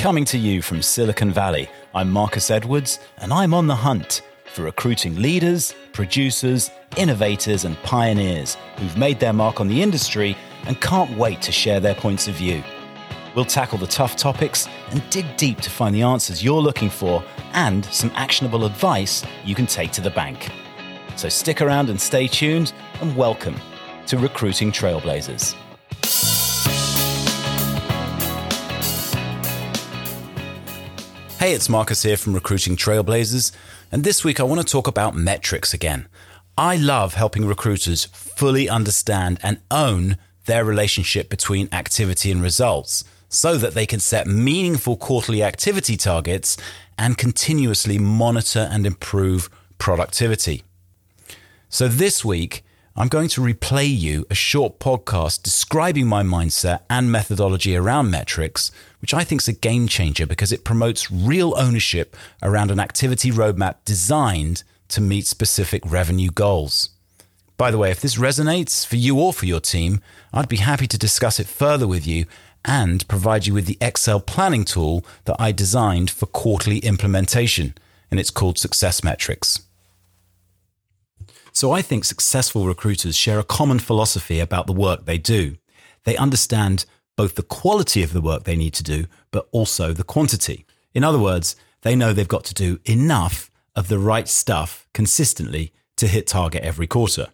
Coming to you from Silicon Valley, I'm Marcus Edwards, and I'm on the hunt for recruiting leaders, producers, innovators, and pioneers who've made their mark on the industry and can't wait to share their points of view. We'll tackle the tough topics and dig deep to find the answers you're looking for and some actionable advice you can take to the bank. So stick around and stay tuned, and welcome to Recruiting Trailblazers. Hey, it's Marcus here from Recruiting Trailblazers, and this week I want to talk about metrics again. I love helping recruiters fully understand and own their relationship between activity and results so that they can set meaningful quarterly activity targets and continuously monitor and improve productivity. So this week, I'm going to replay you a short podcast describing my mindset and methodology around metrics, which I think is a game changer because it promotes real ownership around an activity roadmap designed to meet specific revenue goals. By the way, if this resonates for you or for your team, I'd be happy to discuss it further with you and provide you with the Excel planning tool that I designed for quarterly implementation, and it's called Success Metrics. So I think successful recruiters share a common philosophy about the work they do. They understand both the quality of the work they need to do, but also the quantity. In other words, they know they've got to do enough of the right stuff consistently to hit target every quarter.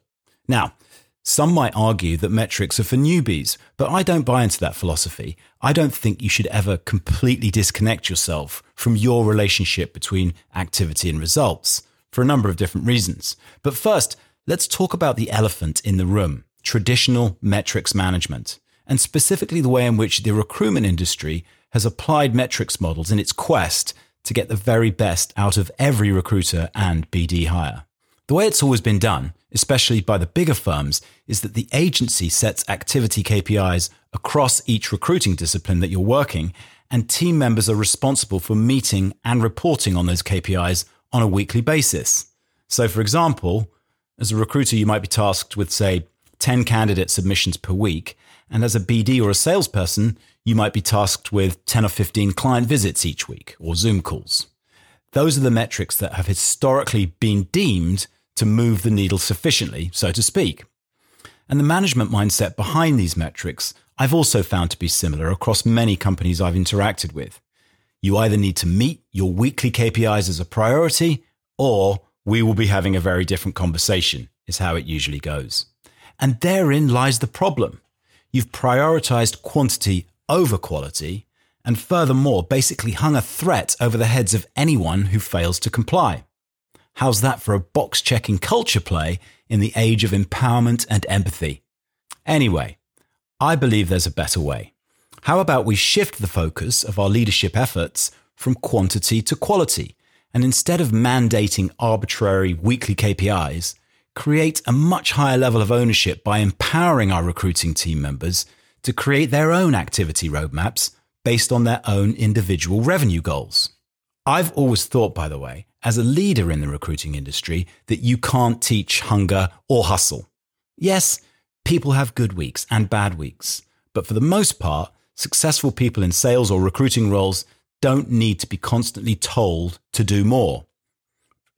Now, some might argue that metrics are for newbies, but I don't buy into that philosophy. I don't think you should ever completely disconnect yourself from your relationship between activity and results for a number of different reasons. But first, let's talk about the elephant in the room traditional metrics management, and specifically the way in which the recruitment industry has applied metrics models in its quest to get the very best out of every recruiter and BD hire. The way it's always been done, especially by the bigger firms, is that the agency sets activity KPIs across each recruiting discipline that you're working, and team members are responsible for meeting and reporting on those KPIs on a weekly basis. So, for example, as a recruiter, you might be tasked with, say, 10 candidate submissions per week. And as a BD or a salesperson, you might be tasked with 10 or 15 client visits each week or Zoom calls. Those are the metrics that have historically been deemed to move the needle sufficiently, so to speak. And the management mindset behind these metrics I've also found to be similar across many companies I've interacted with. You either need to meet your weekly KPIs as a priority, or we will be having a very different conversation, is how it usually goes. And therein lies the problem. You've prioritized quantity over quality, and furthermore, basically hung a threat over the heads of anyone who fails to comply. How's that for a box checking culture play in the age of empowerment and empathy? Anyway, I believe there's a better way. How about we shift the focus of our leadership efforts from quantity to quality? And instead of mandating arbitrary weekly KPIs, create a much higher level of ownership by empowering our recruiting team members to create their own activity roadmaps based on their own individual revenue goals. I've always thought, by the way, as a leader in the recruiting industry, that you can't teach hunger or hustle. Yes, people have good weeks and bad weeks, but for the most part, successful people in sales or recruiting roles don't need to be constantly told to do more.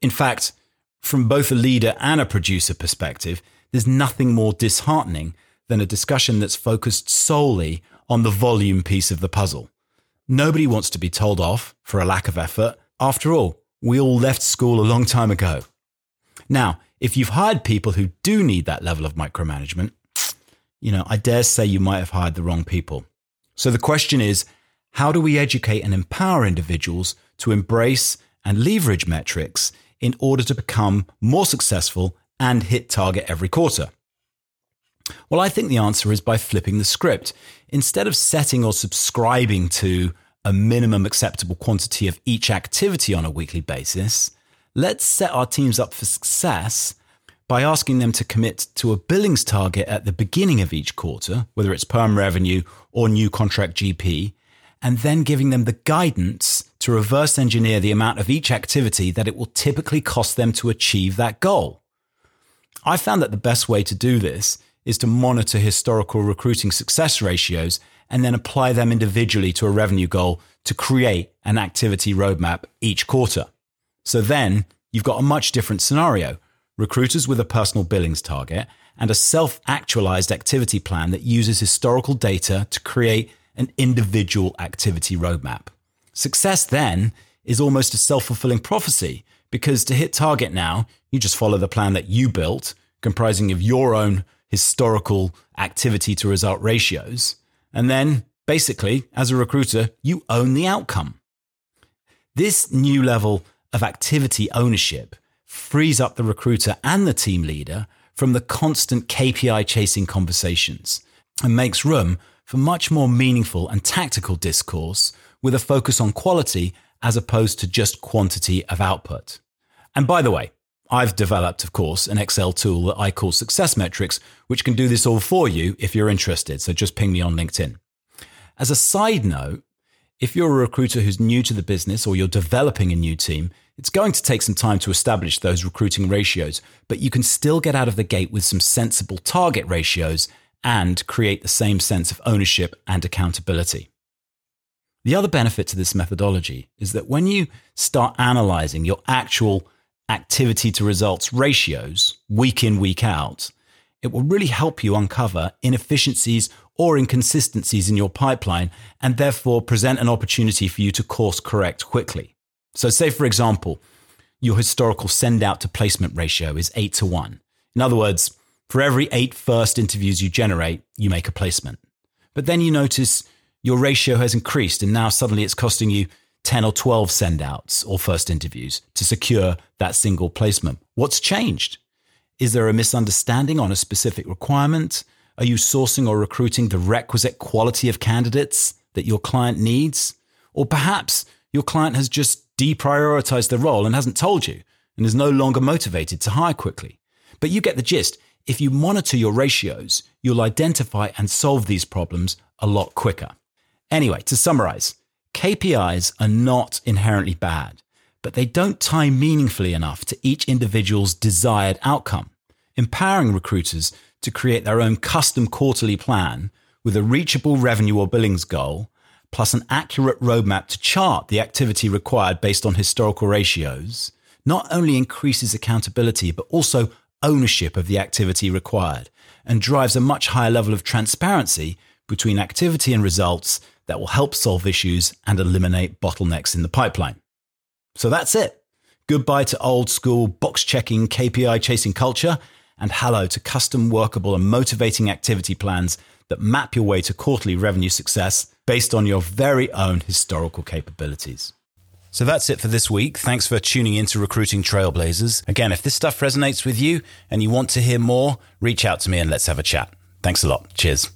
In fact, from both a leader and a producer perspective, there's nothing more disheartening than a discussion that's focused solely on the volume piece of the puzzle. Nobody wants to be told off for a lack of effort. After all, we all left school a long time ago. Now, if you've hired people who do need that level of micromanagement, you know, I dare say you might have hired the wrong people. So the question is how do we educate and empower individuals to embrace and leverage metrics in order to become more successful and hit target every quarter? Well, I think the answer is by flipping the script. Instead of setting or subscribing to a minimum acceptable quantity of each activity on a weekly basis, let's set our teams up for success by asking them to commit to a billings target at the beginning of each quarter, whether it's perm revenue or new contract GP, and then giving them the guidance to reverse engineer the amount of each activity that it will typically cost them to achieve that goal. I found that the best way to do this is to monitor historical recruiting success ratios and then apply them individually to a revenue goal to create an activity roadmap each quarter. So then you've got a much different scenario recruiters with a personal billings target and a self actualized activity plan that uses historical data to create an individual activity roadmap. Success then is almost a self fulfilling prophecy because to hit target now, you just follow the plan that you built, comprising of your own historical activity to result ratios. And then basically, as a recruiter, you own the outcome. This new level of activity ownership frees up the recruiter and the team leader from the constant KPI chasing conversations and makes room for much more meaningful and tactical discourse with a focus on quality as opposed to just quantity of output. And by the way, I've developed, of course, an Excel tool that I call Success Metrics, which can do this all for you if you're interested. So just ping me on LinkedIn. As a side note, if you're a recruiter who's new to the business or you're developing a new team, it's going to take some time to establish those recruiting ratios, but you can still get out of the gate with some sensible target ratios and create the same sense of ownership and accountability. The other benefit to this methodology is that when you start analyzing your actual activity to results ratios week in, week out, it will really help you uncover inefficiencies or inconsistencies in your pipeline and therefore present an opportunity for you to course correct quickly. So, say for example, your historical send out to placement ratio is eight to one. In other words, for every eight first interviews you generate, you make a placement. But then you notice your ratio has increased and now suddenly it's costing you 10 or 12 send outs or first interviews to secure that single placement. What's changed? Is there a misunderstanding on a specific requirement? Are you sourcing or recruiting the requisite quality of candidates that your client needs? Or perhaps your client has just deprioritized the role and hasn't told you and is no longer motivated to hire quickly. But you get the gist. If you monitor your ratios, you'll identify and solve these problems a lot quicker. Anyway, to summarize, KPIs are not inherently bad, but they don't tie meaningfully enough to each individual's desired outcome. Empowering recruiters to create their own custom quarterly plan with a reachable revenue or billings goal, plus an accurate roadmap to chart the activity required based on historical ratios, not only increases accountability, but also ownership of the activity required and drives a much higher level of transparency between activity and results that will help solve issues and eliminate bottlenecks in the pipeline. So that's it. Goodbye to old school box checking, KPI chasing culture, and hello to custom workable and motivating activity plans that map your way to quarterly revenue success based on your very own historical capabilities. So that's it for this week. Thanks for tuning in to Recruiting Trailblazers. Again, if this stuff resonates with you and you want to hear more, reach out to me and let's have a chat. Thanks a lot. Cheers.